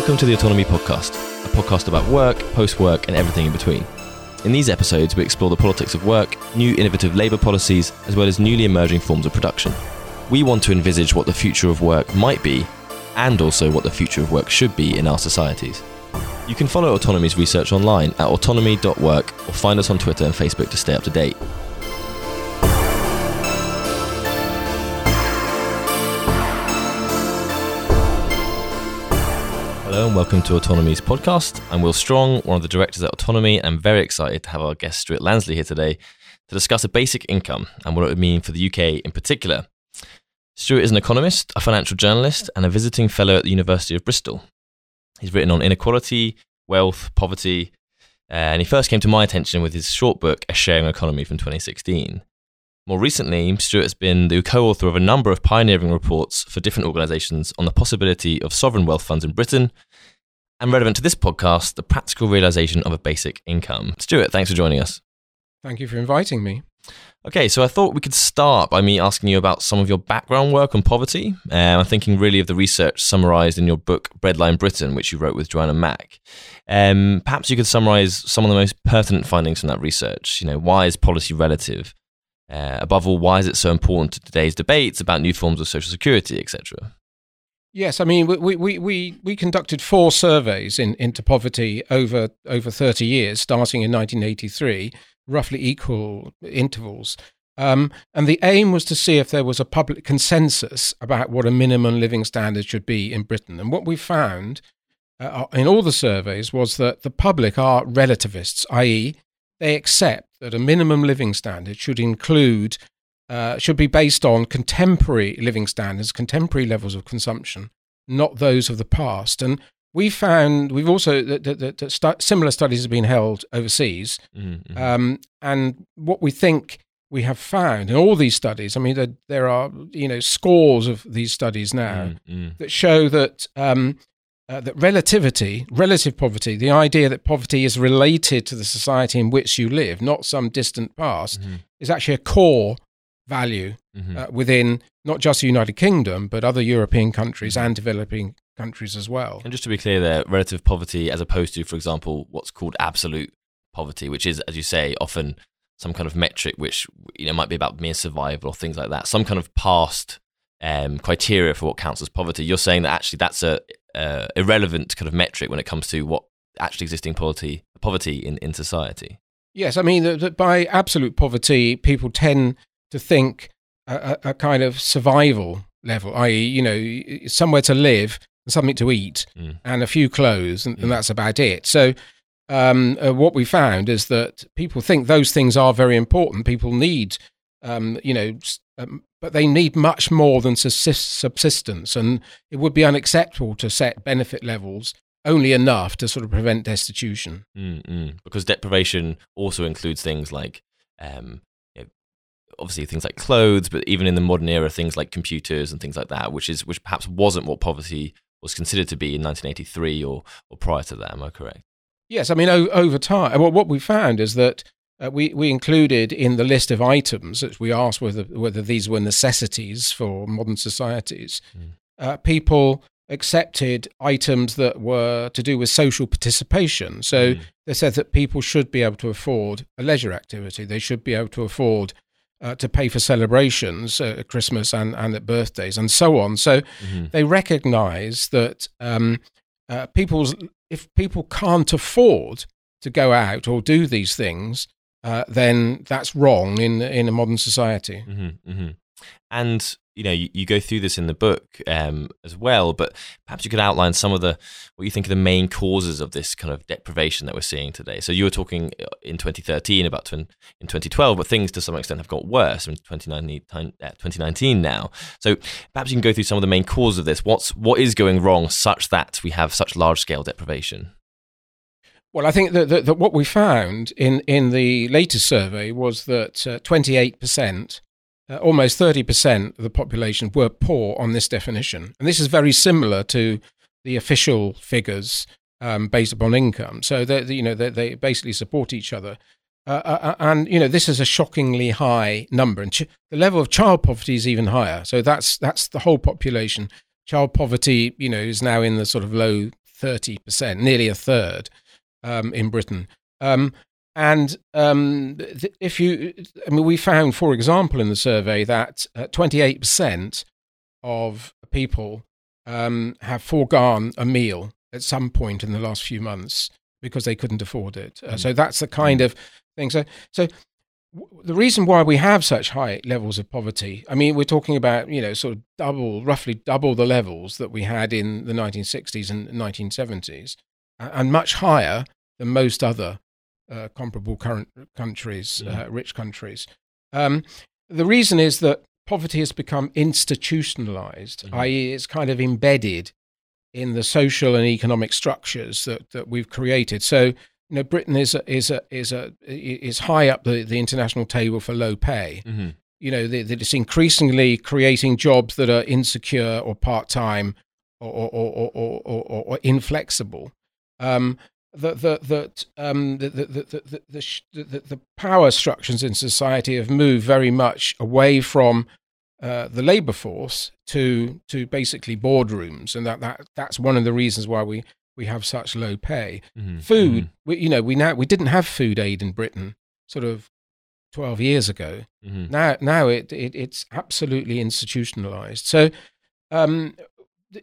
Welcome to the Autonomy Podcast, a podcast about work, post work, and everything in between. In these episodes, we explore the politics of work, new innovative labour policies, as well as newly emerging forms of production. We want to envisage what the future of work might be, and also what the future of work should be in our societies. You can follow Autonomy's research online at autonomy.work or find us on Twitter and Facebook to stay up to date. And welcome to Autonomy's podcast. I'm Will Stronge, one of the directors at Autonomy, and I'm very excited to have our guest Stewart Lansley here today to discuss a basic income and what it would mean for the UK in particular. Stewart is an economist, a financial journalist, and a visiting fellow at the University of Bristol. He's written on inequality, wealth, poverty, uh, and he first came to my attention with his short book, A Sharing Economy from 2016. More recently, Stewart has been the co author of a number of pioneering reports for different organisations on the possibility of sovereign wealth funds in Britain, and relevant to this podcast, the practical realisation of a basic income. Stewart, thanks for joining us. Thank you for inviting me. Okay, so I thought we could start by me asking you about some of your background work on poverty. Um, I'm thinking really of the research summarised in your book Breadline Britain, which you wrote with Joanna Mack. Um, perhaps you could summarise some of the most pertinent findings from that research. You know, why is policy relative? Uh, above all, why is it so important to today's debates about new forms of social security, etc.? Yes, I mean we, we, we, we conducted four surveys in, into poverty over over thirty years, starting in 1983, roughly equal intervals. Um, and the aim was to see if there was a public consensus about what a minimum living standard should be in Britain. And what we found uh, in all the surveys was that the public are relativists, i.e., they accept that a minimum living standard should include, uh, should be based on contemporary living standards, contemporary levels of consumption, not those of the past. And we found we've also that, that, that stu- similar studies have been held overseas, mm-hmm. um, and what we think we have found in all these studies. I mean, there, there are you know scores of these studies now mm-hmm. that show that um, uh, that relativity, relative poverty, the idea that poverty is related to the society in which you live, not some distant past, mm-hmm. is actually a core value mm-hmm. uh, within not just the United Kingdom, but other European countries mm-hmm. and developing countries as well. And just to be clear there, relative poverty as opposed to, for example, what's called absolute poverty, which is, as you say, often some kind of metric which you know might be about mere survival or things like that, some kind of past um, criteria for what counts as poverty. You're saying that actually that's a uh, irrelevant kind of metric when it comes to what actually existing poverty poverty in, in society. Yes, I mean that by absolute poverty, people tend to think a, a, kind of survival level, i.e., you know, somewhere to live something to eat mm. and a few clothes, and, mm. and that's about it. So. Um, uh, what we found is that people think those things are very important. People need, um, you know, um, but they need much more than subsistence. And it would be unacceptable to set benefit levels only enough to sort of prevent destitution. Mm-hmm. Because deprivation also includes things like, um, obviously things like clothes, but even in the modern era, things like computers and things like that, which is which perhaps wasn't what poverty was considered to be in 1983 or or prior to that. Am I correct? Yes, I mean o- over time, well, what we found is that uh, we, we included in the list of items that we asked whether, whether these were necessities for modern societies. Mm. Uh, people accepted items that were to do with social participation. So mm. they said that people should be able to afford a leisure activity. They should be able to afford uh, to pay for celebrations uh, at Christmas and, and at birthdays and so on. So mm-hmm. they recognize that um, uh, people's if people can't afford to go out or do these things, uh, then that's wrong in in a modern society. Mm-hmm, mm-hmm. And you know, you, you, go through this in the book um, as well, but perhaps you could outline some of the what you think are the main causes of this kind of deprivation that we're seeing today. So you were talking uh, in 2013 about tw- in 2012, but things to some extent have got worse in 2019, uh, 2019 now. So perhaps you can go through some of the main causes of this. What's what is going wrong such that we have such large scale deprivation? Well, I think that, that, that, what we found in, in the latest survey was that uh, 28%, uh, almost 30% of the population were poor on this definition. And this is very similar to the official figures um, based upon income. So, you know, they, they basically support each other. Uh, uh, uh, and, you know, this is a shockingly high number. And ch- the level of child poverty is even higher. So that's, that's the whole population. Child poverty, you know, is now in the sort of low 30%, nearly a third um, in Britain. Um, and um, th- if you, I mean, we found, for example, in the survey that uh, 28% of people um, have foregone a meal at some point in the last few months because they couldn't afford it. Uh, Mm. so that's the kind of thing. So, so w- the reason why we have such high levels of poverty, I mean, we're talking about you know sort of double, roughly double the levels that we had in the 1960s and 1970s, a- and much higher than most other uh, comparable current countries, uh, rich countries. Um, the reason is that poverty has become institutionalized, Mhm. i.e., it's kind of embedded in the social and economic structures that, that we've created. So, you know, Britain is a, is a, is a, is high up the, the international table for low pay. Mhm. You know, that that it's increasingly creating jobs that are insecure or part time or or, or, or, or, or, or inflexible. Um, that that that um, the, the, the, the, the, the, the, the power structures in society have moved very much away from uh, the labor force to to basically boardrooms, and that, that that's one of the reasons why we, we have such low pay. Mhm. Food, we, you know, we now we didn't have food aid in Britain, sort of twelve years ago. Mhm. Now now it, it it's absolutely institutionalized. So. Um,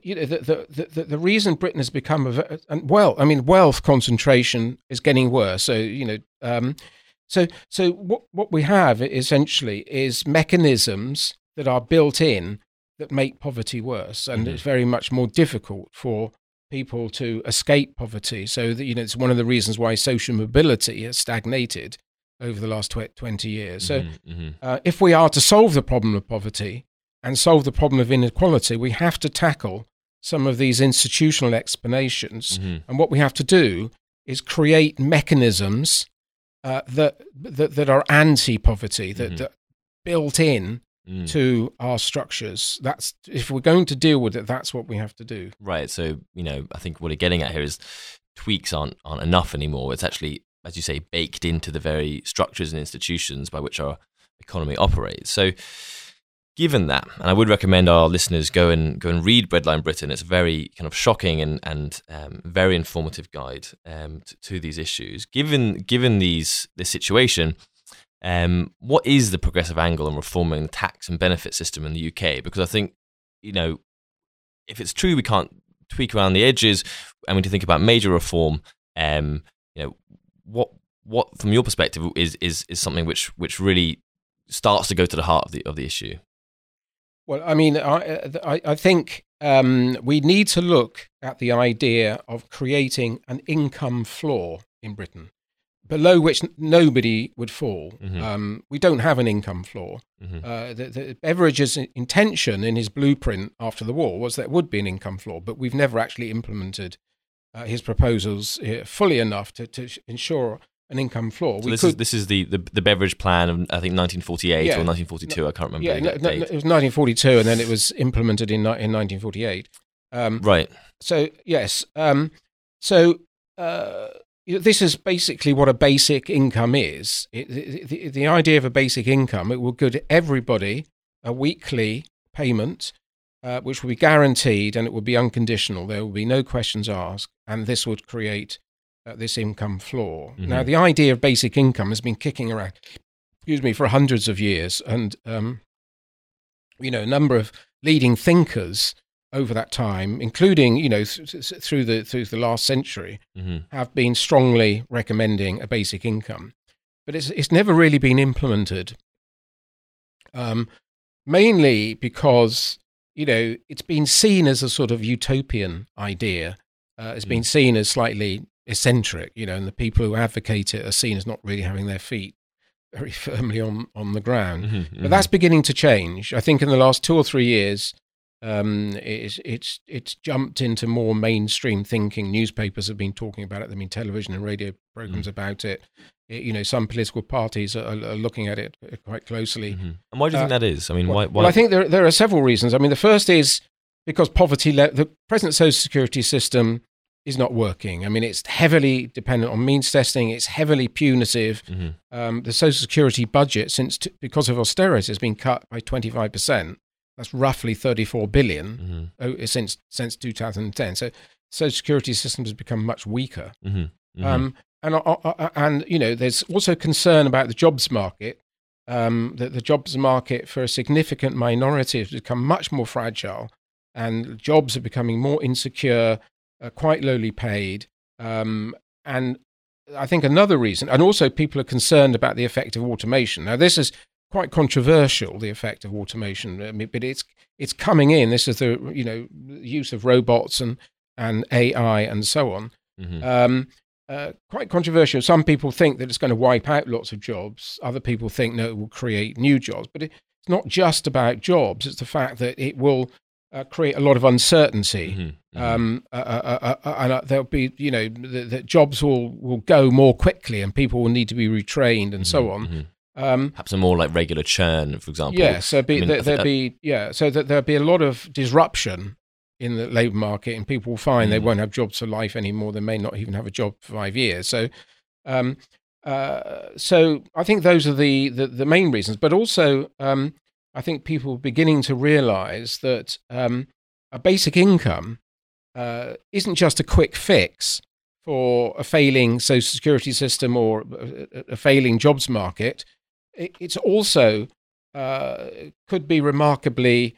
you know the, the, the, the reason Britain has become a and well, I mean, wealth concentration is getting worse. So you know, um, so so what what we have essentially is mechanisms that are built in that make poverty worse, and Mhm. it's very much more difficult for people to escape poverty. So that you know, it's one of the reasons why social mobility has stagnated over the last twenty years. So Mhm. Mhm. uh, if we are to solve the problem of poverty and solve the problem of inequality, we have to tackle some of these institutional explanations. Mhm. And what we have to do is create mechanisms uh, that, that that are anti-poverty, that, Mhm. that built in Mm. to our structures. That's if we're going to deal with it, that's what we have to do. Right. So, you know, I think what we're getting at here is tweaks aren't aren't enough anymore. It's actually, as you say, baked into the very structures and institutions by which our economy operates. So, given that, and I would recommend our listeners go and go and read Breadline Britain. It's a very kind of shocking and and um, very informative guide um, to, to these issues. Given given these this situation. Um, what is the progressive angle in reforming the tax and benefit system in the UK? Because I think, you know, if it's true we can't tweak around the edges and need to think about major reform, um, you know, what what from your perspective is is is something which which really starts to go to the heart of the of the issue? Well, I mean, I, I, I think um, we need to look at the idea of creating an income floor in Britain, below which n- nobody would fall. Mhm. Um, we don't have an income floor. Mhm. Uh, the, the Beveridge's intention in his blueprint after the war was there would be an income floor, but we've never actually implemented uh, his proposals uh, fully enough to, to ensure an income floor. So this could, is this is the, the the Beveridge plan of I think 1948 Yeah. or 1942. I can't remember yeah, no, no, no, it was 1942, and then it was implemented in, in 1948. Um, Right. so yes um so uh this is basically what a basic income is it, the, the, the idea of a basic income it will give everybody a weekly payment uh, which will be guaranteed and it will be unconditional there will be no questions asked and this would create uh, this income floor now Mhm. the idea of basic income has been kicking around excuse me for hundreds of years and um you know a number of leading thinkers over that time, including you know th- th- through the through the last century, hmm have been strongly recommending a basic income, but it's it's never really been implemented. Um, mainly because you know it's been seen as a sort of utopian idea. Uh, it's been seen as slightly eccentric, you know, and the people who advocate it are seen as not really having their feet very firmly on on the ground. Mm-hmm. But that's beginning to change. I think in the last two or three years, um, it's it's it's jumped into more mainstream thinking. Newspapers have been talking about it. Have been television and radio programs about it. It- You know, some political parties are, are looking at it quite closely. Mhm. And why do you think Uh, that is? I mean, why? why well, I think there there are several reasons. I mean, the first is because poverty, le- the present social security system is not working. I mean, it's heavily dependent on means testing. It's heavily punitive. Mhm. Um, the social security budget, since t- because of austerity, has been cut by twenty five percent. That's roughly thirty four billion Mhm. oh, since since 2010. So social security system has become much weaker. Mm-hmm. Mm-hmm. Um, and uh, uh, uh, and you know, there's also concern about the jobs market. Um, that the jobs market for a significant minority has become much more fragile, and jobs are becoming more insecure, uh, quite lowly paid. Um, and I think another reason, and also people are concerned about the effect of automation. Now, this is quite controversial, the effect of automation, I mean, but it's it's coming in. This is the you know use of robots and and AI and so on. Mm-hmm. Um, uh, quite controversial. Some people think that it's going to wipe out lots of jobs. Other people think no, it will create new jobs. But it's not just about jobs. It's the fact that it will uh, create a lot of uncertainty. Mhm, mhm. Um, uh, uh, uh, uh, and uh, there'll be, you know, that jobs will, will go more quickly and people will need to be retrained and so Mhm, on. mhm. Um, Perhaps a more like regular churn, for example. yeah, so be, I mean, there, think be, yeah, so that there'll be a lot of disruption in the labour market, and people will find they Mm. won't have jobs for life anymore. They may not even have a job for five years. So, um, uh, so I think those are the the, the main reasons. But also, um, I think people are beginning to realise that um, a basic income uh, isn't just a quick fix for a failing social security system or a, a failing jobs market. It, it's also uh, could be remarkably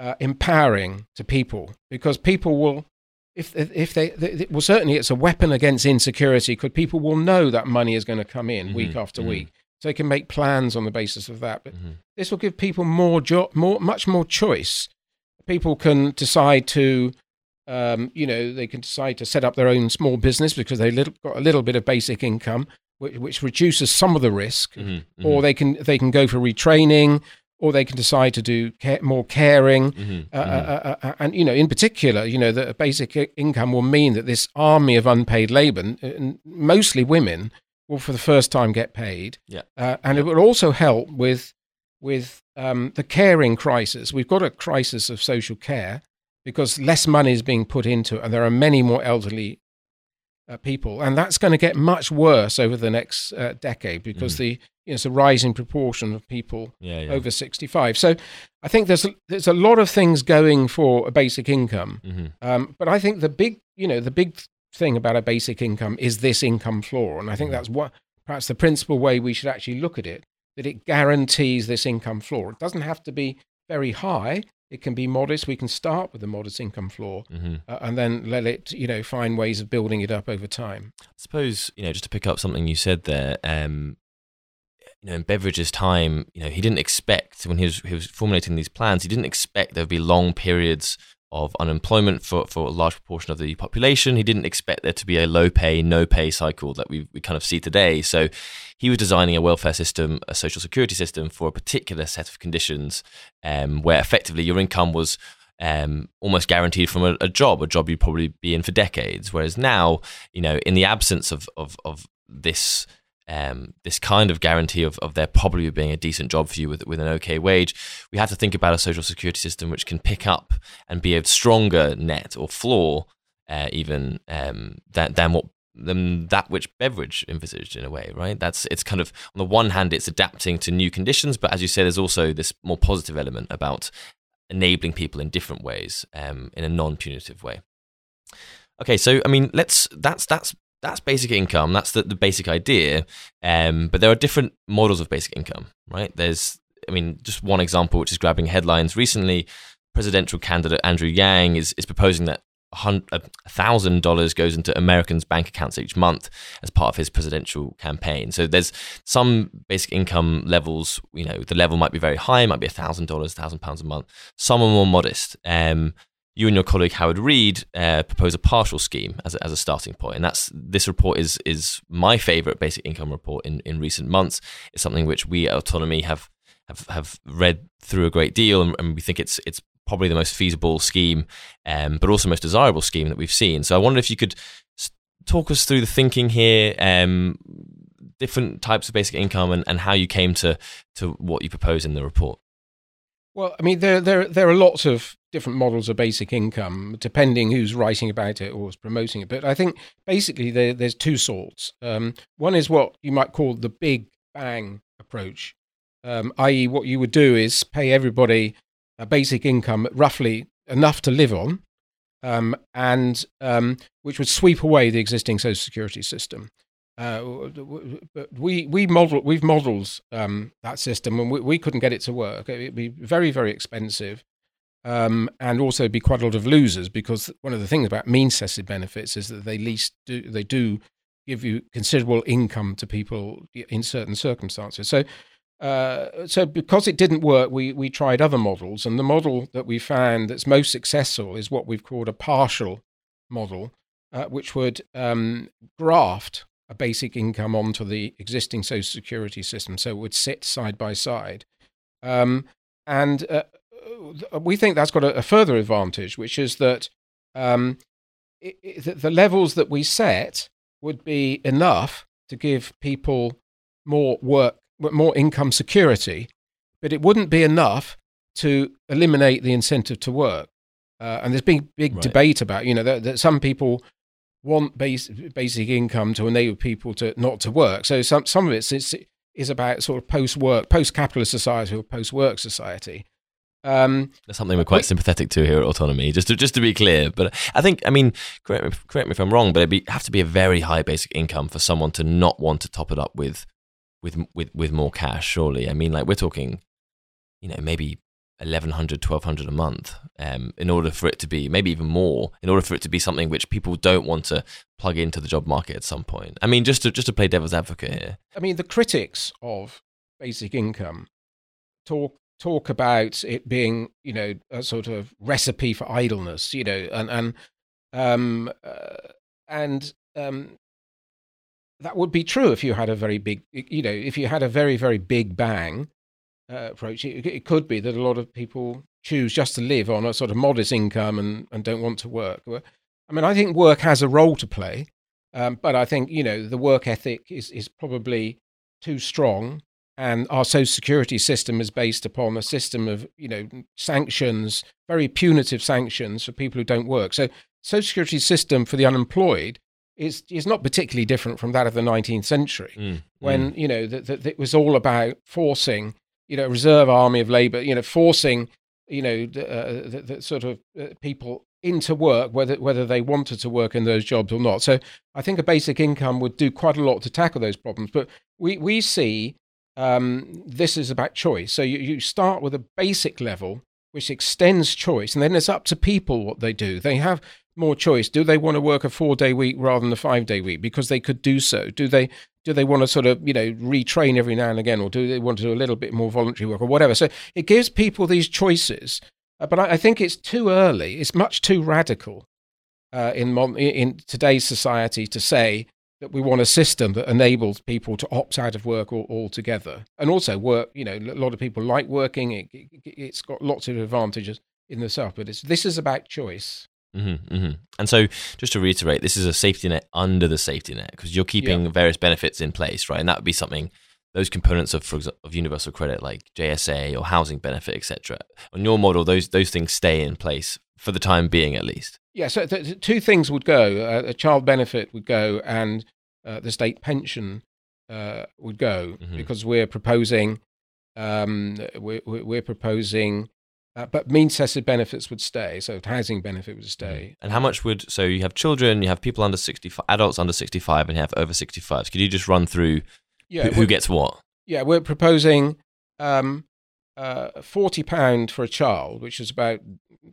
uh, empowering to people because people will if if they, they well certainly it's a weapon against insecurity because people will know that money is going to come in week Mhm, after mhm. week so they can make plans on the basis of that but Mhm. this will give people more jo- more much more choice people can decide to um, you know they can decide to set up their own small business because they little, got a little bit of basic income which, which reduces some of the risk Mhm, or mhm, they can they can go for retraining, or they can decide to do care, more caring. mhm, Uh, mhm. uh, uh, uh, and you know, in particular, you know, that a basic income will mean that this army of unpaid n- mostly women, will for the first time get paid. Yeah. uh, and it will also help with with um, the caring crisis. We've got a crisis of social care because less money is being put into it, and there are many more elderly uh, people, and that's going to get much worse over the next uh, decade because Mm. the you know, it's a rising proportion of people yeah, yeah. over 65. So I think there's a, there's a lot of things going for a basic income, Mhm, um, but I think the big you know the big thing about a basic income is this income floor, and I think Mhm. that's what perhaps the principal way we should actually look at it that it guarantees this income floor. It doesn't have to be very high. It can be modest. We can start with a modest income floor mhm. uh, and then let it, you know, find ways of building it up over time. I suppose you know just to pick up something you said there. Um, you know, in Beveridge's time, you know, he didn't expect when he was he was formulating these plans, he didn't expect there would be long periods of unemployment for, for a large proportion of the population. He didn't expect there to be a low pay, no pay cycle that we, we kind of see today. So he was designing a welfare system, a social security system for a particular set of conditions um, where effectively your income was um, almost guaranteed from a, a job, a job you'd probably be in for decades. Whereas now, you know, in the absence of, of, of this um, this kind of guarantee of, of there probably being a decent job for you with, with an okay wage, we have to think about a social security system which can pick up and be a stronger net or floor, uh, even um, than, than what than that which Beveridge envisaged in a way, right? That's it's kind of on the one hand it's adapting to new conditions, but as you say, there's also this more positive element about enabling people in different ways, um, in a non-punitive way. Okay, so I mean, let's that's that's that's basic income. That's the, the basic idea. Um, but there are different models of basic income, right? There's, I mean, just one example which is grabbing headlines recently. Presidential candidate Andrew Yang is is proposing that a thousand dollars goes into Americans' bank accounts each month as part of his presidential campaign. So there's some basic income levels. You know, the level might be very high, might be a thousand dollars, thousand pounds a month. Some are more modest. Um, you and your colleague Howard Reed uh, propose a partial scheme as a, as a starting point, and that's this report is is my favourite basic income report in, in recent months. It's something which we at Autonomy have have have read through a great deal, and, and we think it's it's probably the most feasible scheme, um, but also most desirable scheme that we've seen. So I wonder if you could talk us through the thinking here, um, different types of basic income, and, and how you came to to what you propose in the report. Well, I mean, there there there are lots of different models of basic income, depending who's writing about it or is promoting it. But I think basically there, there's two sorts. Um, one is what you might call the big bang approach, um, i.e., what you would do is pay everybody a basic income, roughly enough to live on, um, and um, which would sweep away the existing social security system. Uh, we we model we've modelled um, that system, and we, we couldn't get it to work. It'd be very very expensive, um, and also be quite a lot of losers because one of the things about means tested benefits is that they least do they do give you considerable income to people in certain circumstances. So. Uh, so because it didn't work, we, we tried other models, and the model that we found that's most successful is what we've called a partial model, uh, which would um, graft a basic income onto the existing social security system, so it would sit side by side. Um, and uh, uh we think that's got a, a, further advantage, which is that um, it, it, the levels that we set would be enough to give people more work, more income security, but it wouldn't be enough to eliminate the incentive to work. Uh, and there's big, big right. debate about, you know, that, that some people want base, basic income to enable people to not to work. So some some of it is, is about sort of post work, post capitalist society or post work society. Um, That's something we're quite we, sympathetic to here at Autonomy, just to just to be clear. But I think, I mean, correct me, correct me if I'm wrong, but it'd have to be a very high basic income for someone to not want to top it up with with with with more cash. Surely, I mean, like we're talking, you know, maybe 1100 1200 a month um, in order for it to be maybe even more in order for it to be something which people don't want to plug into the job market at some point. I mean just to just to play devil's advocate here. I mean the critics of basic income talk talk about it being you know a sort of recipe for idleness you know and and um uh, and um that would be true if you had a very big you know if you had a very very big bang uh, approach. It, it, could be that a lot of people choose just to live on a sort of modest income and, and don't want to work. I mean, I think work has a role to play, um, but I think you know the work ethic is is probably too strong, and our social security system is based upon a system of you know sanctions, very punitive sanctions for people who don't work. So, social security system for the unemployed is is not particularly different from that of the 19th century, mm, when mm. you know that, that it was all about forcing you know, reserve army of labor, you know, forcing, you know, the, uh, the, the sort of uh, people into work, whether whether they wanted to work in those jobs or not. So I think a basic income would do quite a lot to tackle those problems. But we we see um, this is about choice. So you, you start with a basic level which extends choice, and then it's up to people what they do. They have more choice. Do they want to work a four day week rather than a five day week because they could do so? Do they do they want to sort of you know retrain every now and again, or do they want to do a little bit more voluntary work or whatever? So it gives people these choices, uh, but I, I, think it's too early. It's much too radical uh, in in today's society to say that we want a system that enables people to opt out of work altogether, and also work. You know, a lot of people like working. It, it, got lots of advantages in the itself, but it's this is about choice. Mm-hmm, mm-hmm. And so, just to reiterate, this is a safety net under the safety net because you're keeping yeah. various benefits in place, right? And that would be something those components of, for example, of universal credit, like JSA or housing benefit, etc. On your model, those those things stay in place for the time being, at least. Yeah. So the, the two things would go: uh, a child benefit would go, and uh, the state pension uh, would go, mm-hmm. because we're proposing um, we're, we're proposing uh, but means tested benefits would stay, so housing benefit would stay. Mm. And how much would so you have children, you have people under sixty five, adults under sixty five, and you have over sixty five. So could you just run through yeah, who, who gets what? Yeah, we're proposing um, uh, forty pound for a child, which is about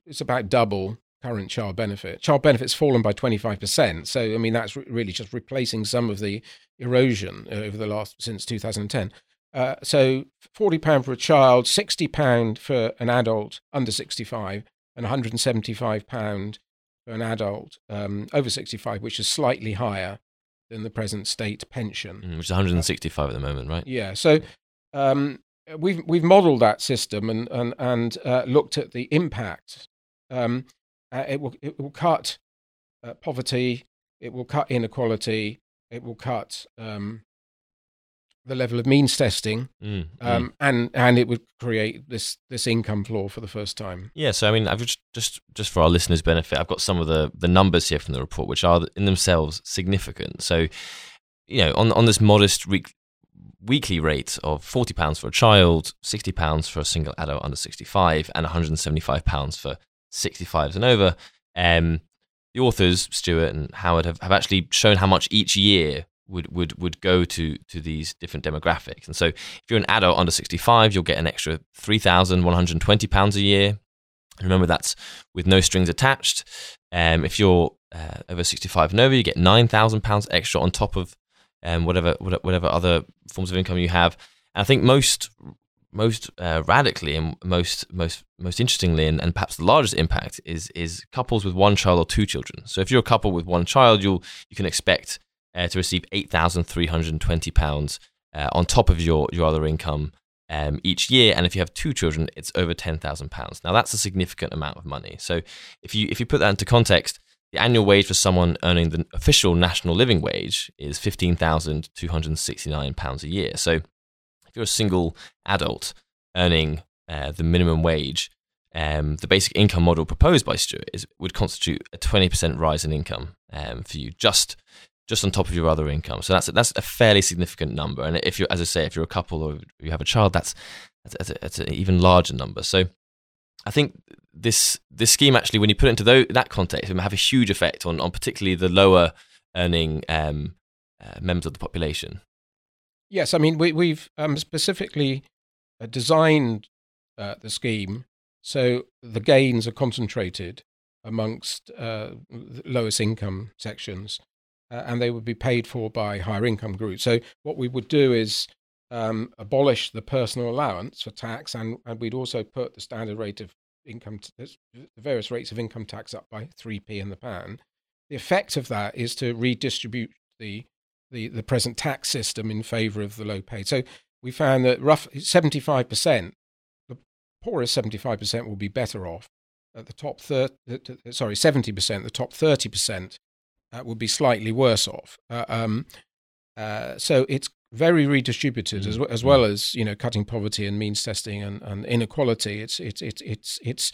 it's about double current child benefit. Child benefit's fallen by twenty five percent, so I mean that's re- really just replacing some of the erosion over the last since two thousand and ten. Uh, so forty pound for a child, sixty pound for an adult under sixty five, and one hundred and seventy five pound for an adult um, over sixty five, which is slightly higher than the present state pension, mm, which is one hundred and sixty five at the moment, right? Yeah. So um, we've we've modelled that system and and and uh, looked at the impact. Um, uh, it will it will cut uh, poverty. It will cut inequality. It will cut um, the level of means testing, mm, um, mm. and and it would create this this income floor for the first time. Yeah, so I mean, I've just just just for our listeners' benefit, I've got some of the the numbers here from the report, which are in themselves significant. So, you know, on on this modest week, weekly rate of forty pounds for a child, sixty pounds for a single adult under sixty five, and one hundred and seventy five pounds for sixty fives and over. um, the authors Stewart and Howard have, have actually shown how much each year would, would, would go to, to these different demographics. And so if you're an adult under 65, you'll get an extra £3,120 a year. Remember, that's with no strings attached. Um, if you're uh, over 65 and over, you get £9,000 extra on top of um, whatever, whatever other forms of income you have. And I think most most uh, radically and most most most interestingly and, and, perhaps the largest impact is is couples with one child or two children. So if you're a couple with one child, you'll you can expect uh, to receive eight thousand three hundred and twenty pounds uh, on top of your your other income um, each year. And if you have two children, it's over ten thousand pounds. Now that's a significant amount of money. So if you if you put that into context, the annual wage for someone earning the official national living wage is fifteen thousand two hundred sixty nine pounds a year. So if you're a single adult earning uh, the minimum wage, um, the basic income model proposed by Stewart is, would constitute a 20% rise in income um, for you, just just on top of your other income. So that's that's a fairly significant number. And if you're, as I say, if you're a couple or you have a child, that's that's, a, that's an even larger number. So I think this this scheme actually, when you put it into that context, it will have a huge effect on on particularly the lower earning um, uh, members of the population. Yes, I mean we, we've um, specifically uh, designed uh, the scheme so the gains are concentrated amongst uh, lowest income sections, uh, and they would be paid for by higher income groups. So what we would do is um, abolish the personal allowance for tax, and, and we'd also put the standard rate of income, the various rates of income tax up by 3p in the pan. The effect of that is to redistribute the the, the present tax system in favor of the low paid. So we found that roughly 75%, the poorest 75% will be better off. At the top 30, sorry, 70%, the top 30% uh, will be slightly worse off. Uh, um, uh, so it's very redistributed as, as well as you know cutting poverty and means testing and, and inequality. It's it's it's it's it's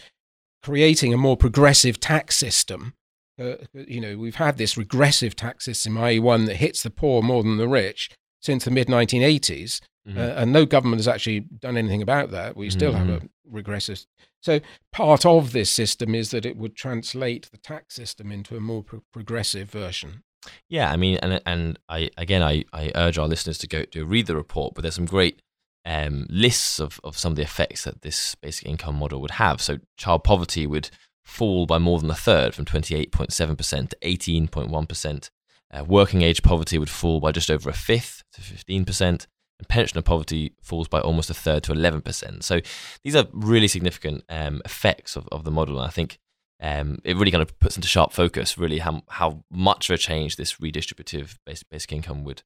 creating a more progressive tax system uh, you know, we've had this regressive tax system, i.e., one that hits the poor more than the rich, since the mid 1980s, mm-hmm. uh, and no government has actually done anything about that. We still mm-hmm. have a regressive. So part of this system is that it would translate the tax system into a more pro- progressive version. Yeah, I mean, and and I again, I, I urge our listeners to go to read the report, but there's some great um, lists of, of some of the effects that this basic income model would have. So child poverty would fall by more than a third from 28.7% to 18.1%. Uh, working age poverty would fall by just over a fifth to 15%, and pensioner poverty falls by almost a third to 11%. So these are really significant um, effects of, of the model. And I think um, it really kind of puts into sharp focus really how, how much of a change this redistributive basic, basic income would,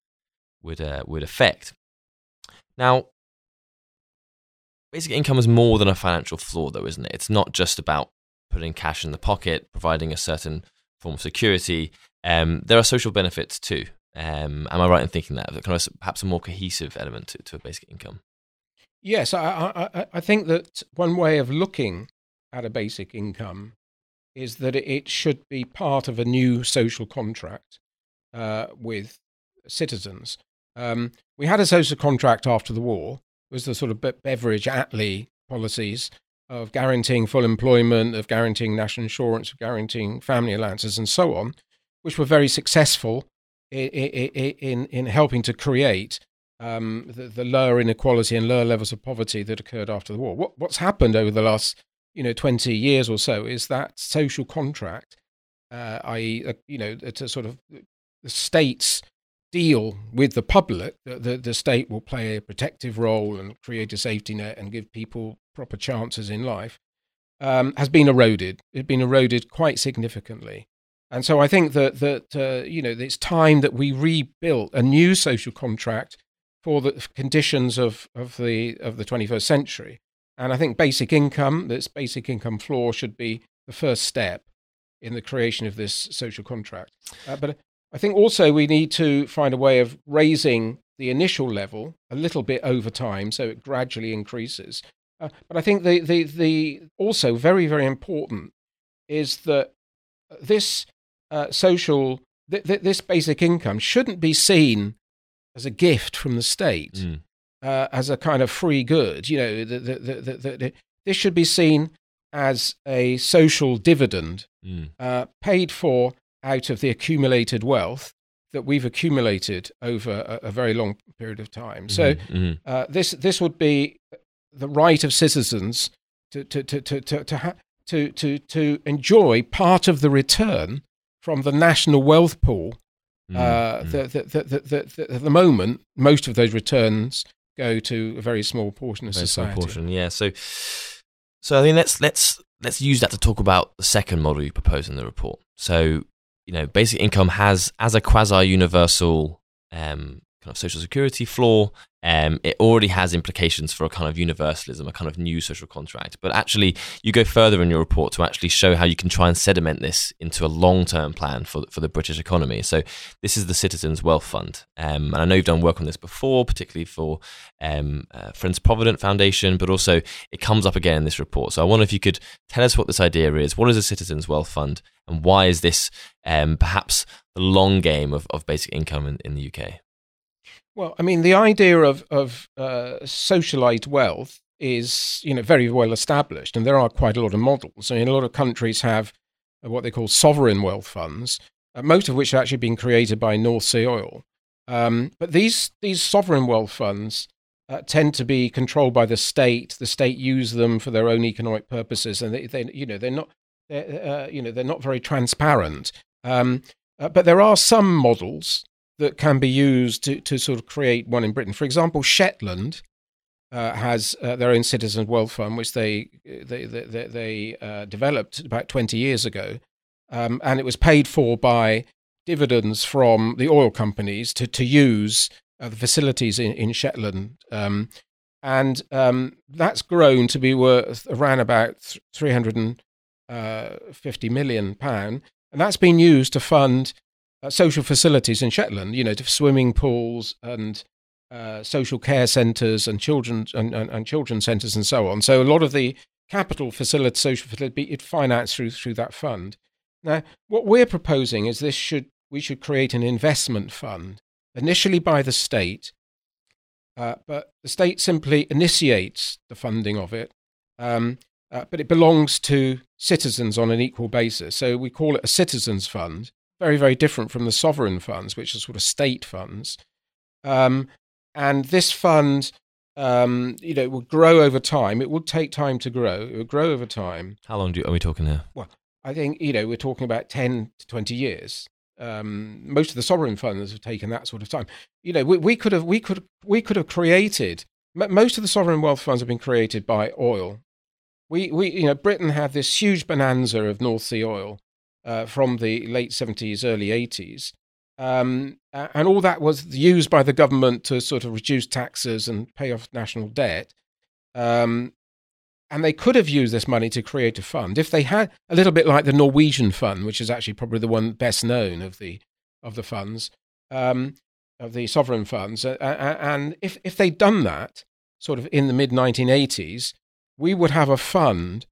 would, uh, would affect. Now, basic income is more than a financial floor, though, isn't it? It's not just about putting cash in the pocket, providing a certain form of security. Um, there are social benefits too. Um, am I right in thinking that? Kind of perhaps a more cohesive element to, to a basic income. Yes, I, I, I think that one way of looking at a basic income is that it should be part of a new social contract uh, with citizens. Um, we had a social contract after the war. It was the sort of Beveridge Attlee policies of guaranteeing full employment, of guaranteeing national insurance, of guaranteeing family allowances, and so on, which were very successful in, in helping to create um, the, the, lower inequality and lower levels of poverty that occurred after the war. What, what's happened over the last you know 20 years or so is that social contract, uh, i.e., uh, you know, it's a sort of the states deal with the public, the, the, the, state will play a protective role and create a safety net and give people proper chances in life, um, has been eroded. It's been eroded quite significantly. And so I think that, that uh, you know, it's time that we rebuilt a new social contract for the conditions of, of, the, of the 21st century. And I think basic income, this basic income floor, should be the first step in the creation of this social contract. Uh, but I think also we need to find a way of raising the initial level a little bit over time so it gradually increases. Uh, but I think the, the, the also very, very important is that this uh, social, th- th- this basic income shouldn't be seen as a gift from the state, mm. uh, as a kind of free good. You know, the, the, the, this should be seen as a social dividend Mm. uh, paid for out of the accumulated wealth that we've accumulated over a, a very long period of time. So Mhm, mhm. uh, this this would be the right of citizens to to to to to to, ha- to, to, to enjoy part of the return from the national wealth pool. Mm, Uh, mm. the, at the moment, most of those returns go to a very small portion of Very small society. portion, yeah. So, so I mean, let's let's let's use that to talk about the second model you propose in the report. So, you know, basic income has as a quasi universal um, kind of social security floor. Um, it already has implications for a kind of universalism, a kind of new social contract. But actually, you go further in your report to actually show how you can try and sediment this into a long term plan for, for the British economy. So, this is the Citizens Wealth Fund. Um, and I know you've done work on this before, particularly for um, uh, Friends Provident Foundation, but also it comes up again in this report. So, I wonder if you could tell us what this idea is. What is a Citizens Wealth Fund? And why is this um, perhaps the long game of, of basic income in, in the UK? Well, I mean, the idea of of uh, socialite wealth is you know very well established, and there are quite a lot of models. I mean, a lot of countries have uh, what they call sovereign wealth funds, uh, most of which have actually been created by North Sea oil. Um, but these these sovereign wealth funds uh, tend to be controlled by the state. The state use them for their own economic purposes, and they, they you know they're not they're, uh, you know they're not very transparent. Um, uh, but there are some models that can be used to, to sort of create one in Britain. For example, Shetland uh, has uh, their own citizen wealth fund, which they they they, they, uh, developed about twenty years ago, um, and it was paid for by dividends from the oil companies to to use uh, the facilities in in Shetland. Um, and um, that's grown to be worth around about three hundred and fifty million pound, and that's been used to fund uh, social facilities in Shetland, you know, to swimming pools and uh, social care centres and children and, and, and children's centres and so on. So a lot of the capital facility, social facility, it financed through through that fund. Now, what we're proposing is this should we should create an investment fund initially by the state, uh, but the state simply initiates the funding of it. Um, uh, but it belongs to citizens on an equal basis. So we call it a citizens fund very, very different from the sovereign funds, which are sort of state funds. Um, and this fund, um, you know, will grow over time. It will take time to grow. It will grow over time. How long do, are we talking here? Well, I think, you know, we're talking about 10 to 20 years. Um, most of the sovereign funds have taken that sort of time. You know, we, we could have, we could, we could have created, most of the sovereign wealth funds have been created by oil. We, we, you know, Britain had this huge bonanza of North Sea oil uh, from the late 70s, early 80s. Um, and all that was used by the government to sort of reduce taxes and pay off national debt. Um, and they could have used this money to create a fund if they had a little bit like the Norwegian fund, which is actually probably the one best known of the of the funds, um, of the sovereign funds. And if if they'd done that, sort of in the mid 1980s, we would have a fund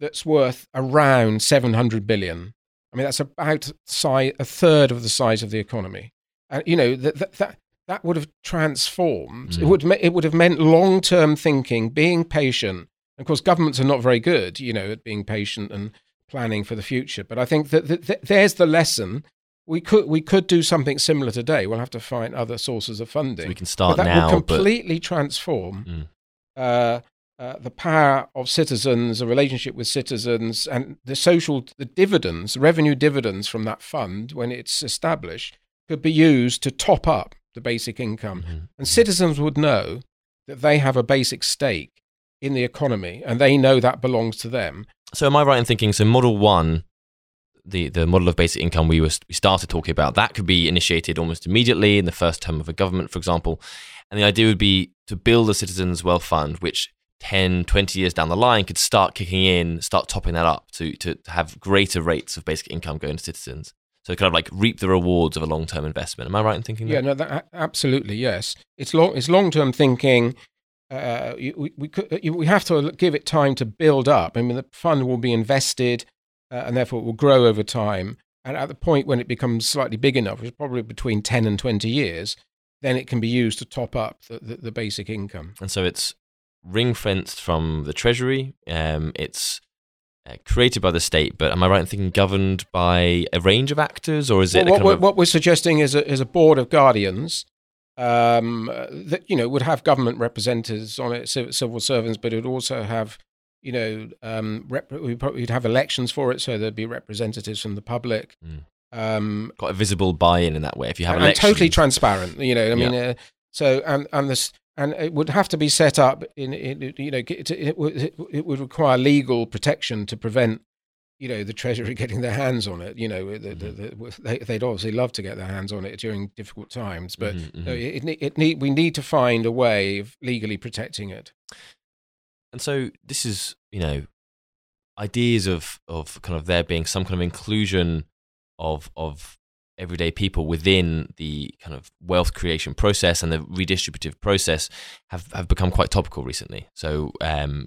that's worth around 700 billion. I mean, that's about si- a third of the size of the economy. And, you know, that, that, that, that would have transformed. It, Mm. would, it would have meant long term thinking, being patient. Of course, governments are not very good, you know, at being patient and planning for the future. But I think that, that, that there's the lesson. We could, we could do something similar today. We'll have to find other sources of funding. So we can start but that now, will but completely transform Mm. uh, uh, the power of citizens, the relationship with citizens, and the social the dividends, revenue dividends from that fund when it's established could be used to top up the basic income, Mhm. and citizens would know that they have a basic stake in the economy, and they know that belongs to them. So am I right in thinking? So model one, the the model of basic income we were we started talking about that could be initiated almost immediately in the first term of a government, for example, and the idea would be to build a citizens' wealth fund, which 10, 20 years down the line could start kicking in, start topping that up to to, to have greater rates of basic income going to citizens. So kind of like reap the rewards of a long term investment. Am I right in thinking Yeah, that? no, that, absolutely, yes. It's long, it's long term thinking. Uh, we, we, could, we have to give it time to build up. I mean, the fund will be invested uh, and therefore it will grow over time. And at the point when it becomes slightly big enough, which is probably between 10 and 20 years, then it can be used to top up the, the, the basic income. And so it's ring fenced from the treasury. Um, it's uh, created by the state, but am I right in thinking governed by a range of actors, or is it? Well, what, kind we're, of what we're suggesting is a, is a board of guardians um, that you know would have government representatives on it, civil servants, but it would also have you know um, rep- we'd probably we'd have elections for it, so there'd be representatives from the public. Mm. Um, quite a visible buy-in in that way? If you have and, and totally transparent. You know, I mean, uh, so and and this and it would have to be set up in, in you know it, it, would it would require legal protection to prevent you know the treasury getting their hands on it. You know, the, the, the, they, they'd obviously love to get their hands on it during difficult times, but Mhm, mhm. no, it, it, it need, we need to find a way of legally protecting it. And so this is, you know, ideas of of kind of there being some kind of inclusion of of everyday people within the kind of wealth creation process and the redistributive process have have become quite topical recently. So um,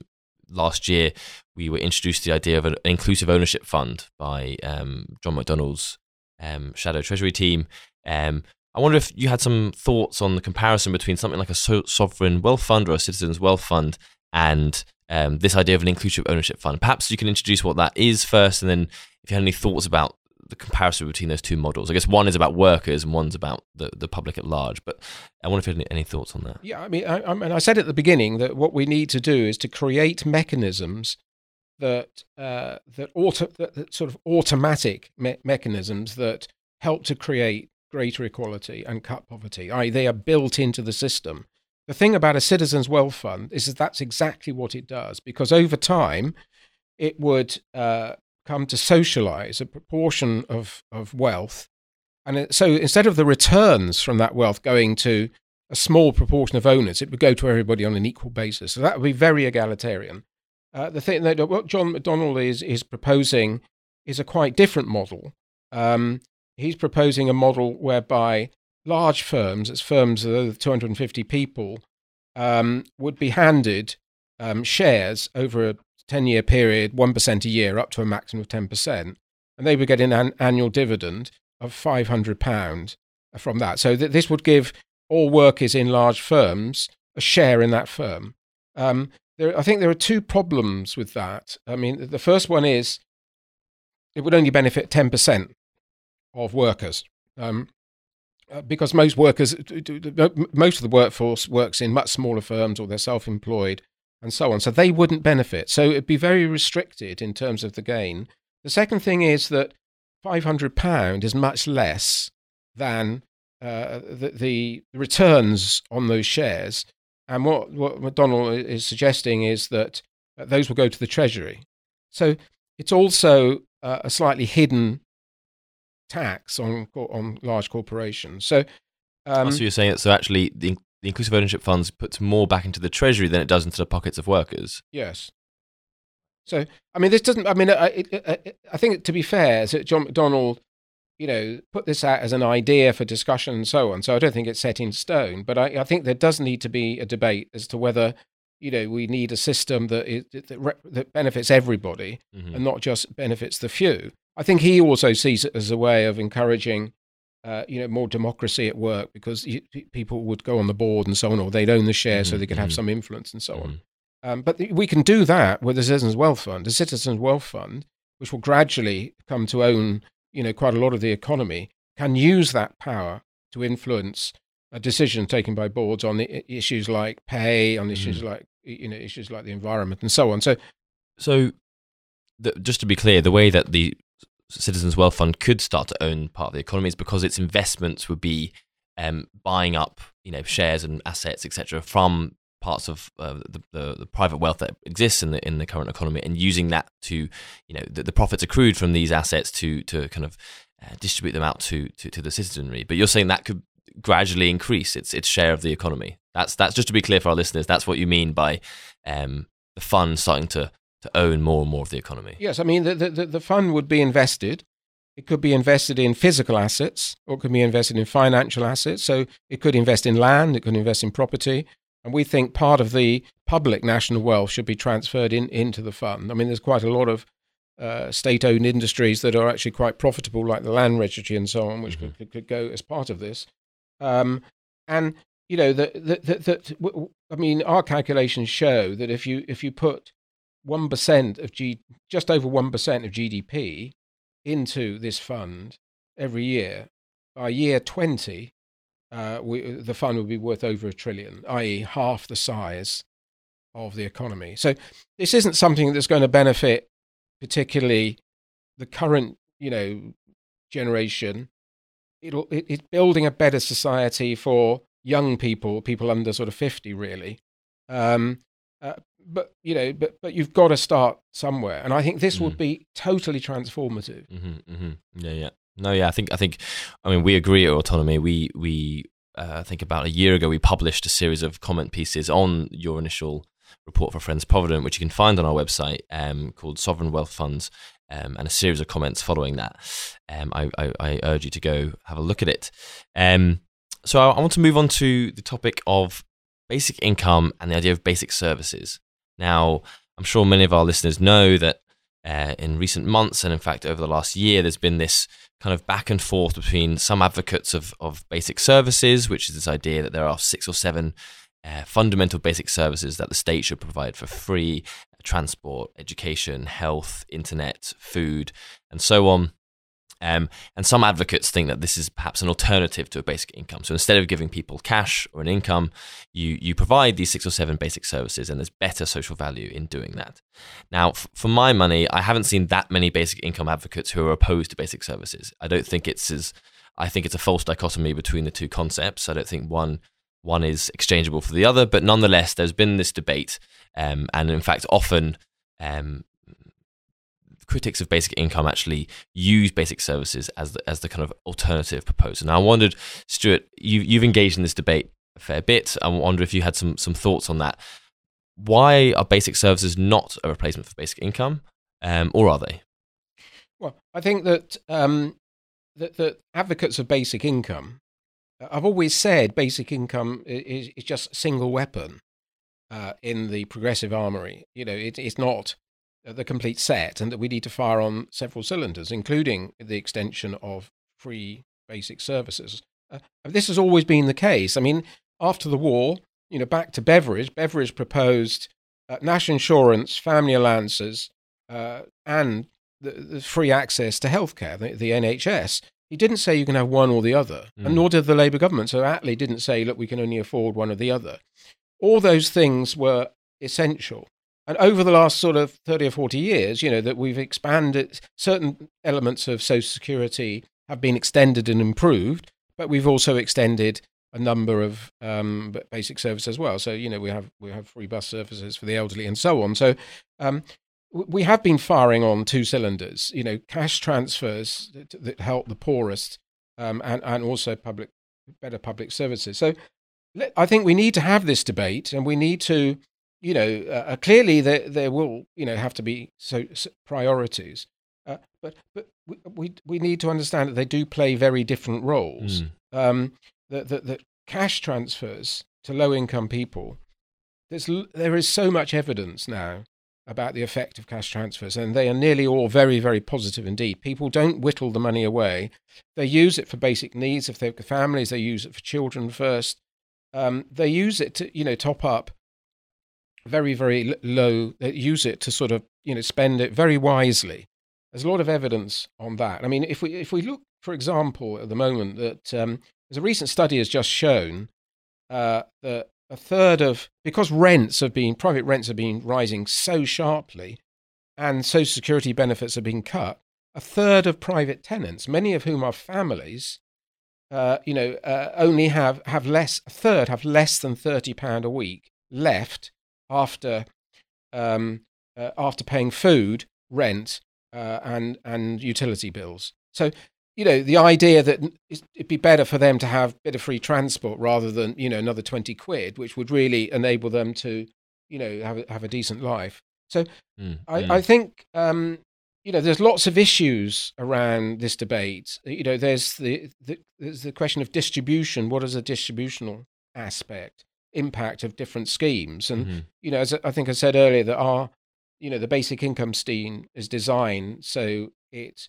last year we were introduced to the idea of an inclusive ownership fund by um, John McDonnell's um, Shadow Treasury team. Um, I wonder if you had some thoughts on the comparison between something like a so- sovereign wealth fund or a citizens' wealth fund and um, this idea of an inclusive ownership fund. Perhaps you can introduce what that is first, and then if you had any thoughts about the comparison between those two models. I guess one is about workers and one's about the, the public at large. But I wonder if you had any, any thoughts on that. Yeah, I mean, I, I mean, I said at the beginning that what we need to do is to create mechanisms that uh, that, auto, that, that sort of automatic me- mechanisms that help to create greater equality and cut poverty. I, they are built into the system. The thing about a citizens' wealth fund is that that's exactly what it does, because over time, it would uh, come to socialize a proportion of, of wealth. And it, so instead of the returns from that wealth going to a small proportion of owners, it would go to everybody on an equal basis. So that would be very egalitarian. Uh, the thing that what John McDonnell is is proposing is a quite different model. Um, he's proposing a model whereby large firms, as firms of 250 people, um, would be handed um, shares over a 10 year period, 1% a year, up to a maximum of 10%. And they would get an, an annual dividend of £500 from that. So th- this would give all workers in large firms a share in that firm. Um, there, I think there are two problems with that. I mean, the first one is it would only benefit 10% of workers. Um, uh, because most workers, most of the workforce works in much smaller firms or they're self employed and so on. So they wouldn't benefit. So it'd be very restricted in terms of the gain. The second thing is that £500 is much less than uh, the, the returns on those shares. And what, what McDonnell is suggesting is that uh, those will go to the Treasury. So it's also uh, a slightly hidden tax on on large corporations. So, um, so you're saying that so actually the, the inclusive ownership funds puts more back into the treasury than it does into the pockets of workers. yes. So I mean, this doesn't. I mean, I, I, I think to be fair, so John McDonnell, you know, put this out as an idea for discussion and so on. So I don't think it's set in stone. But I, I think there does need to be a debate as to whether you know we need a system that is, that, that benefits everybody Mhm. and not just benefits the few. I think he also sees it as a way of encouraging, uh, you know, more democracy at work because people would go on the board and so on, or they'd own the share so Mhm, they could have mhm. some influence and so on. Mhm. Um, but we can do that with the Citizens Wealth Fund. The Citizens Wealth Fund, which will gradually come to own, you know, quite a lot of the economy, can use that power to influence a decision taken by boards on the i- issues like pay, on issues like you know issues like the environment and so on. So So, the, just to be clear, the way that the Citizens Wealth Fund could start to own part of the economy is because its investments would be um, buying up, you know, shares and assets, etc., from parts of uh, the, the, the private wealth that exists in the in the current economy, and using that to, you know, the, the profits accrued from these assets to to kind of uh, distribute them out to, to to the citizenry. But you're saying that could gradually increase its its share of the economy. That's that's just to be clear for our listeners. That's what you mean by um, the fund starting to to own more and more of the economy. Yes, I mean, the, the, the fund would be invested. It could be invested in physical assets or it could be invested in financial assets. So it could invest in land, it could invest in property. And we think part of the public national wealth should be transferred in, into the fund. I mean, there's quite a lot of uh, state owned industries that are actually quite profitable, like the land registry and so on, which Mhm. could, could, go as part of this. Um, and, you know, that, that, that, that, w- w- I mean, our calculations show that if you, if you put one percent of G, just over one percent of GDP into this fund every year, by year twenty, uh, we, the fund would be worth over a trillion, i.e., half the size of the economy. So this isn't something that's going to benefit particularly the current, you know, generation. It'll, it, it's building a better society for young people, people under sort of 50, really. Um, uh, but you know, but but you've got to start somewhere, and I think this mm. would be totally transformative. Mm-hmm, mm-hmm. Yeah, yeah. No, yeah. I think I think. I mean, we agree at Autonomy. We we uh, I think about a year ago we published a series of comment pieces on your initial report for Friends Provident, which you can find on our website, um, called Sovereign Wealth Funds, um, and a series of comments following that. Um, I, I, I, urge you to go have a look at it. Um, so I, I want to move on to the topic of basic income and the idea of basic services. Now, I'm sure many of our listeners know that uh, in recent months, and in fact over the last year, there's been this kind of back and forth between some advocates of, of basic services, which is this idea that there are six or seven uh, fundamental basic services that the state should provide for free transport, education, health, internet, food, and so on. Um, and some advocates think that this is perhaps an alternative to a basic income. So instead of giving people cash or an income, you you provide these six or seven basic services, and there's better social value in doing that. Now, f- for my money, I haven't seen that many basic income advocates who are opposed to basic services. I don't think it's as I think it's a false dichotomy between the two concepts. I don't think one one is exchangeable for the other, but nonetheless, there's been this debate, um, and in fact, often um, critics of basic income actually use basic services as the, as the kind of alternative proposal. Now, I wondered, Stewart, you, you've engaged in this debate a fair bit. I wonder if you had some some thoughts on that. Why are basic services not a replacement for basic income, um, or are they? Well, I think that um, that, that advocates of basic income, I've always said basic income is, is just a single weapon uh, in the progressive armory. You know, it, it's not the complete set and that we need to fire on several cylinders, including the extension of free basic services. Uh, this has always been the case. I mean, after the war, you know, back to Beveridge, Beveridge proposed uh, national insurance, family allowances, uh, and the, the, free access to healthcare, the, the NHS. He didn't say you can have one or the other, mm. and nor did the Labour government. So Attlee didn't say, look, we can only afford one or the other. All those things were essential. And over the last sort of 30 or 40 years, you know, that we've expanded certain elements of Social Security have been extended and improved, but we've also extended a number of um, basic services as well. So, you know, we have we have free bus services for the elderly and so on. So, um, we have been firing on two cylinders. You know, cash transfers that, that help the poorest, um, and and also public better public services. So, I think we need to have this debate, and we need to you know, uh, uh, clearly there there will you know have to be so, so priorities, uh, but but we, we, we need to understand that they do play very different roles. Mm. Um, that that that cash transfers to low income people, there's there is so much evidence now about the effect of cash transfers, and they are nearly all very, very positive indeed. People don't whittle the money away; they use it for basic needs. If they've got families, they use it for children first. Um, they use it to, you know, top up very, very low, use it to sort of, you know, spend it very wisely. There's a lot of evidence on that. I mean, if we, if we look, for example, at the moment, that um, there's a recent study has just shown uh, that a third of, because rents have been, private rents have been rising so sharply and social security benefits have been cut, a third of private tenants, many of whom are families, uh, you know, uh, only have, have less, a third have less than £30 a week left after um, uh, after paying food, rent, uh, and and utility bills. So you know the idea that it'd be better for them to have a bit of free transport rather than you know another twenty quid, which would really enable them to you know have a, have a decent life. So mm, I, mm. I think um, you know, there's lots of issues around this debate. You know, there's the, the, there's the question of distribution. What is a distributional aspect? Impact of different schemes. And mm-hmm. you know, as I think I said earlier, that our you know the basic income scheme is designed so it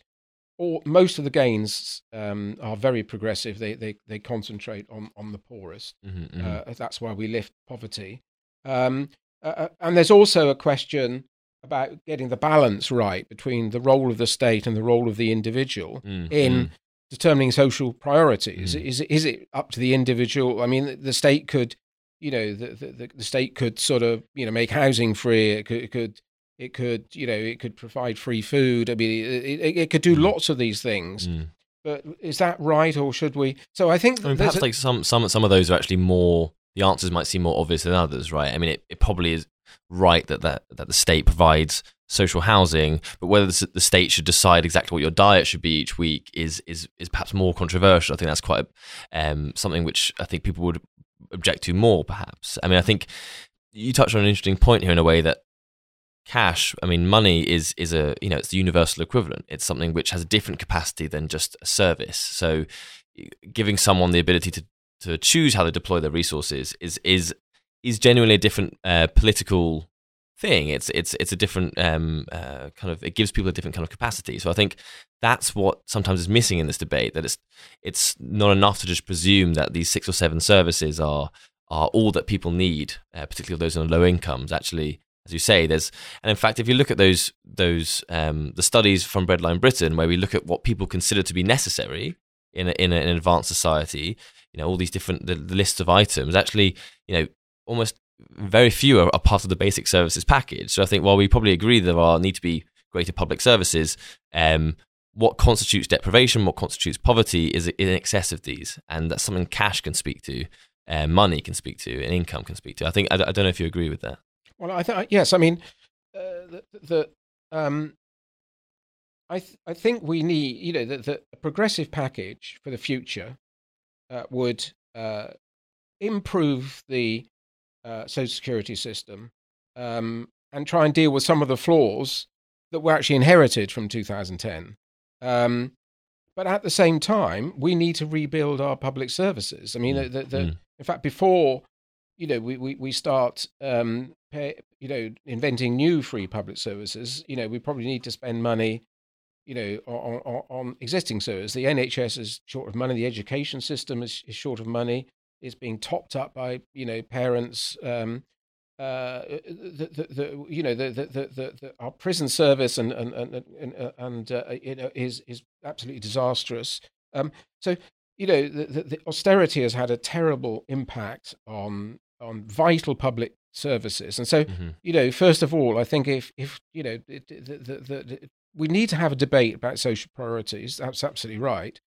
all most of the gains um, are very progressive. They they they concentrate on on the poorest. Mm-hmm, mm-hmm. Uh, that's why we lift poverty. Um, uh, uh and there's also a question about getting the balance right between the role of the state and the role of the individual Mm, in determining social priorities. Mm. Is is it up to the individual? I mean, the state could, you know, the, the, the state could sort of, you know, make housing free. It could, it could, it could, you know, it could provide free food. I mean, it, it, it could do Mm. lots of these things. Mm. But is that right, or should we? So I think I mean, perhaps a- like some some some of those are actually more. The answers might seem more obvious than others, right? I mean, it, it probably is right that, that that the state provides social housing, but whether the, the state should decide exactly what your diet should be each week is is is perhaps more controversial. I think that's quite um, something which I think people would object to more, perhaps. I mean, I think you touched on an interesting point here in a way that cash i mean money is is a you know it's the universal equivalent it's something which has a different capacity than just a service so giving someone the ability to to choose how they deploy their resources is is is genuinely a different uh, political thing. It's it's it's a different um, uh, kind of it gives people a different kind of capacity. So i think that's what sometimes is missing in this debate that it's it's not enough to just presume that these six or seven services are are all that people need uh, particularly those on low incomes actually as you say, there's and in fact, if you look at those those um, the studies from Breadline Britain, where we look at what people consider to be necessary in a, in, a, an advanced society, you know, all these different the, the lists of items, actually, you know, almost very few are, are part of the basic services package. So I think while we probably agree there are need to be greater public services, um, what constitutes deprivation, what constitutes poverty, is in excess of these, and that's something cash can speak to, uh, money can speak to, and income can speak to. I think I, I don't know if you agree with that. Well, I think yes. I mean, uh, the, the um, I th- I think we need you know the, the progressive package for the future uh, would uh, improve the uh, social security system um, and try and deal with some of the flaws that were actually inherited from 2010. Um, but at the same time, we need to rebuild our public services. I mean, the, the, the, Mm. in fact, before you know we we, we start um, pay, you know inventing new free public services, you know we probably need to spend money you know on, on, on existing services. The NHS is short of money. The education system is, is short of money. It's being topped up by you know parents. Um, uh, the, the, the, you know the, the, the, our prison service and and and and, uh, and uh, you know is is absolutely disastrous. Um, so you know the, the, the austerity has had a terrible impact on on vital public services, and so Mhm. you know first of all, I think if if you know it- the, the, the, we need to have a debate about social priorities. That's absolutely right.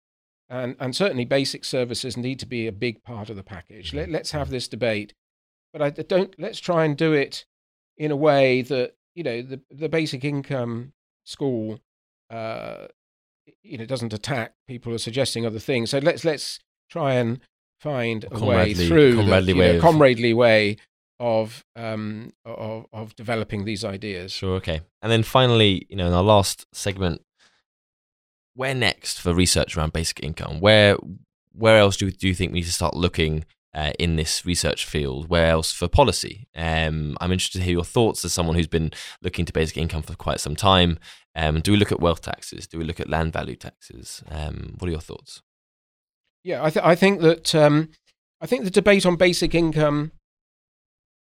And, and certainly basic services need to be a big part of the package. Let, let's have this debate but I don't. Let's try and do it in a way that you know the the basic income school, uh, you know, doesn't attack people who are suggesting other things. So let's let's try and find a way through the, comradely you way know, of- comradely way of um of of developing these ideas. Sure, okay. And then finally, you know, in our last segment, where next for research around basic income? Where where else do, do you think we need to start looking uh, in this research field? Where else for policy? Um, I'm interested to hear your thoughts as someone who's been looking to basic income for quite some time. Um, do we look at wealth taxes? Do we look at land value taxes? Um, what are your thoughts? Yeah, I, th- I think that um, I think the debate on basic income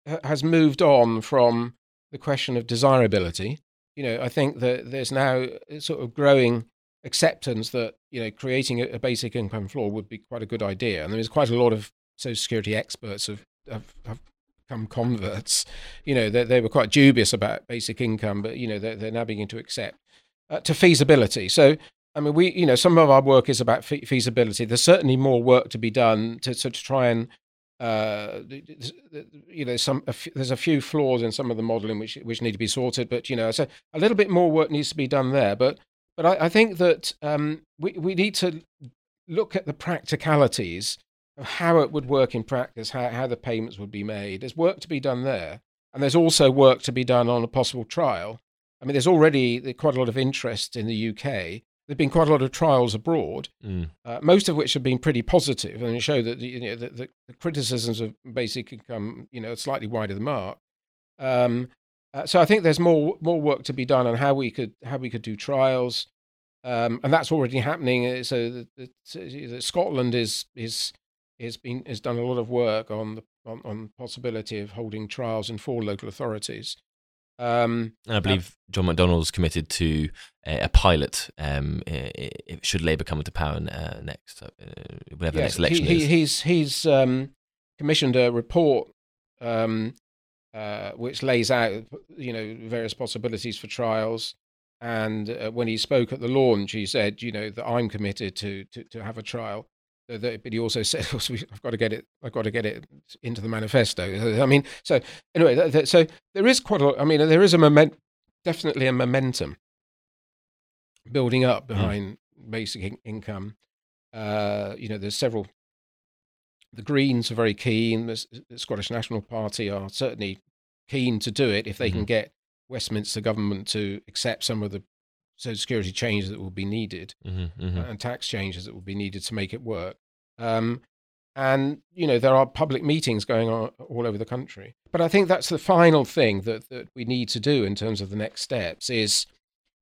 ha- has moved on from the question of desirability. You know, I think that there's now a sort of growing acceptance that you know creating a, a basic income floor would be quite a good idea, and there's quite a lot of social security experts have have, have become converts. You know, they, they were quite dubious about basic income, but you know they're, they're now beginning to accept uh, to feasibility. So I mean, we, you know, some of our work is about fe- feasibility. There's certainly more work to be done to, to, to try and, uh, you know, some there's a few flaws in some of the modelling which which need to be sorted. But you know, so a little bit more work needs to be done there. But but I, I think that um, we we need to look at the practicalities of how it would work in practice, how how the payments would be made. There's work to be done there, and there's also work to be done on a possible trial. I mean, there's already quite a lot of interest in the UK. There've been quite a lot of trials abroad, Mm. uh, most of which have been pretty positive, and show that you know, the, the, the criticisms have basically come you know, slightly wide of the mark. Um, uh, so I think there's more more work to be done on how we could how we could do trials, um, and that's already happening. Uh, So Scotland is is is been has done a lot of work on the on, on possibility of holding trials in four local authorities. Um, And I believe John McDonnell's committed to uh, a pilot. Um, i- i- should Labour come into power uh, next, uh, whenever the next election he, is. he, he's he's um, commissioned a report um, uh, which lays out you know various possibilities for trials. And uh, when he spoke at the launch, he said, you know, that I'm committed to to, to have a trial. So that- but he also said, also, I've got to get it. I've got to get it into the manifesto. I mean, so anyway, so there is quite a. I mean, there is a moment, definitely a momentum building up behind basic in- income. Uh, you know, there's several. The Greens are very keen. The, Scottish National Party are certainly keen to do it if they can Mhm. get Westminster government to accept some of the social security changes that will be needed Mhm, mhm. and tax changes that will be needed to make it work. Um, and you know there are public meetings going on all over the country. But I think that's the final thing that that we need to do in terms of the next steps is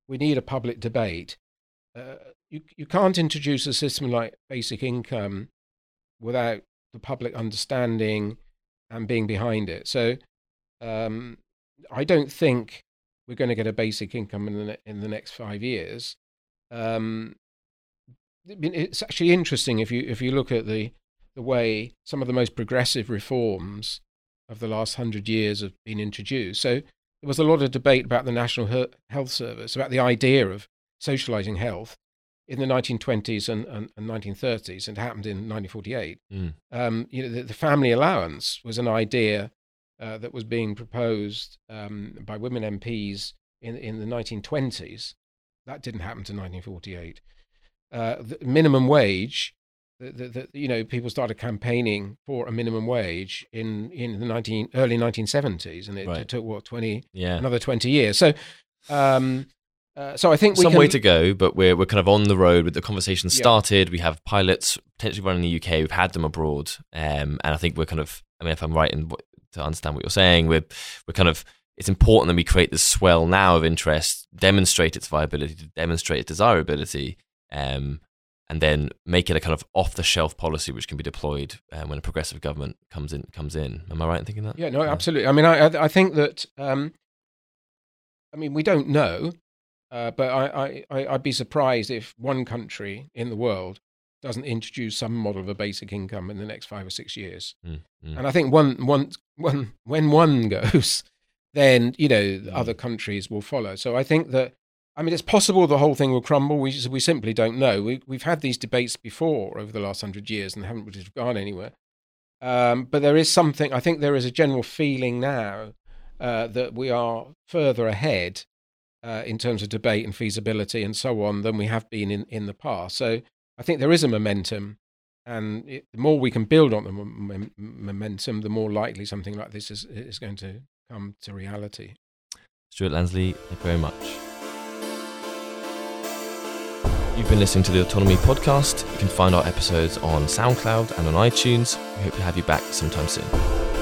we need a public debate. Uh, you you can't introduce a system like basic income without the public understanding and being behind it. So um, I don't think we're going to get a basic income in the in the next five years. Um, it's actually interesting if you if you look at the the way some of the most progressive reforms of the last hundred years have been introduced. So there was a lot of debate about the National Health Service, about the idea of socializing health in the 1920s and, and, and 1930s, and it happened in 1948. Mm. Um, you know, the, the family allowance was an idea uh, that was being proposed um, by women MPs in in the 1920s. That didn't happen to 1948. Uh, the minimum wage, the, the, the, you know, people started campaigning for a minimum wage in in the 19 early 1970s, and it, Right. it took what 20 Yeah. another 20 years. So, um, uh, so I think we Some can, way to go, but we're we're kind of on the road with the conversation Yeah. started. We have pilots potentially running in the UK. We've had them abroad, um, and I think we're kind of. I mean, if I'm right in what, to understand what you're saying, we're we're kind of. It's important that we create this swell now of interest, demonstrate its viability, to demonstrate its desirability, um, and then make it a kind of off-the-shelf policy which can be deployed um, when a progressive government comes in. Comes in. Am I right in thinking that? Yeah, no, absolutely. I mean, I I, I think that. Um, I mean, we don't know, uh, but I, I I'd be surprised if one country in the world doesn't introduce some model of a basic income in the next five or six years. Mm, mm. And I think one one one when one goes, then you know Mm. other countries will follow. So I think that. I mean, it's possible the whole thing will crumble. We we simply don't know. We, we've had these debates before over the last hundred years and haven't really gone anywhere. Um, but there is something. I think there is a general feeling now uh, that we are further ahead uh, in terms of debate and feasibility and so on than we have been in, in the past. So I think there is a momentum, and it, the more we can build on the mom- momentum, the more likely something like this is is going to come to reality. Stewart Lansley, thank you very much. You've been listening to the Autonomy Podcast. You can find our episodes on SoundCloud and on iTunes. We hope to have you back sometime soon.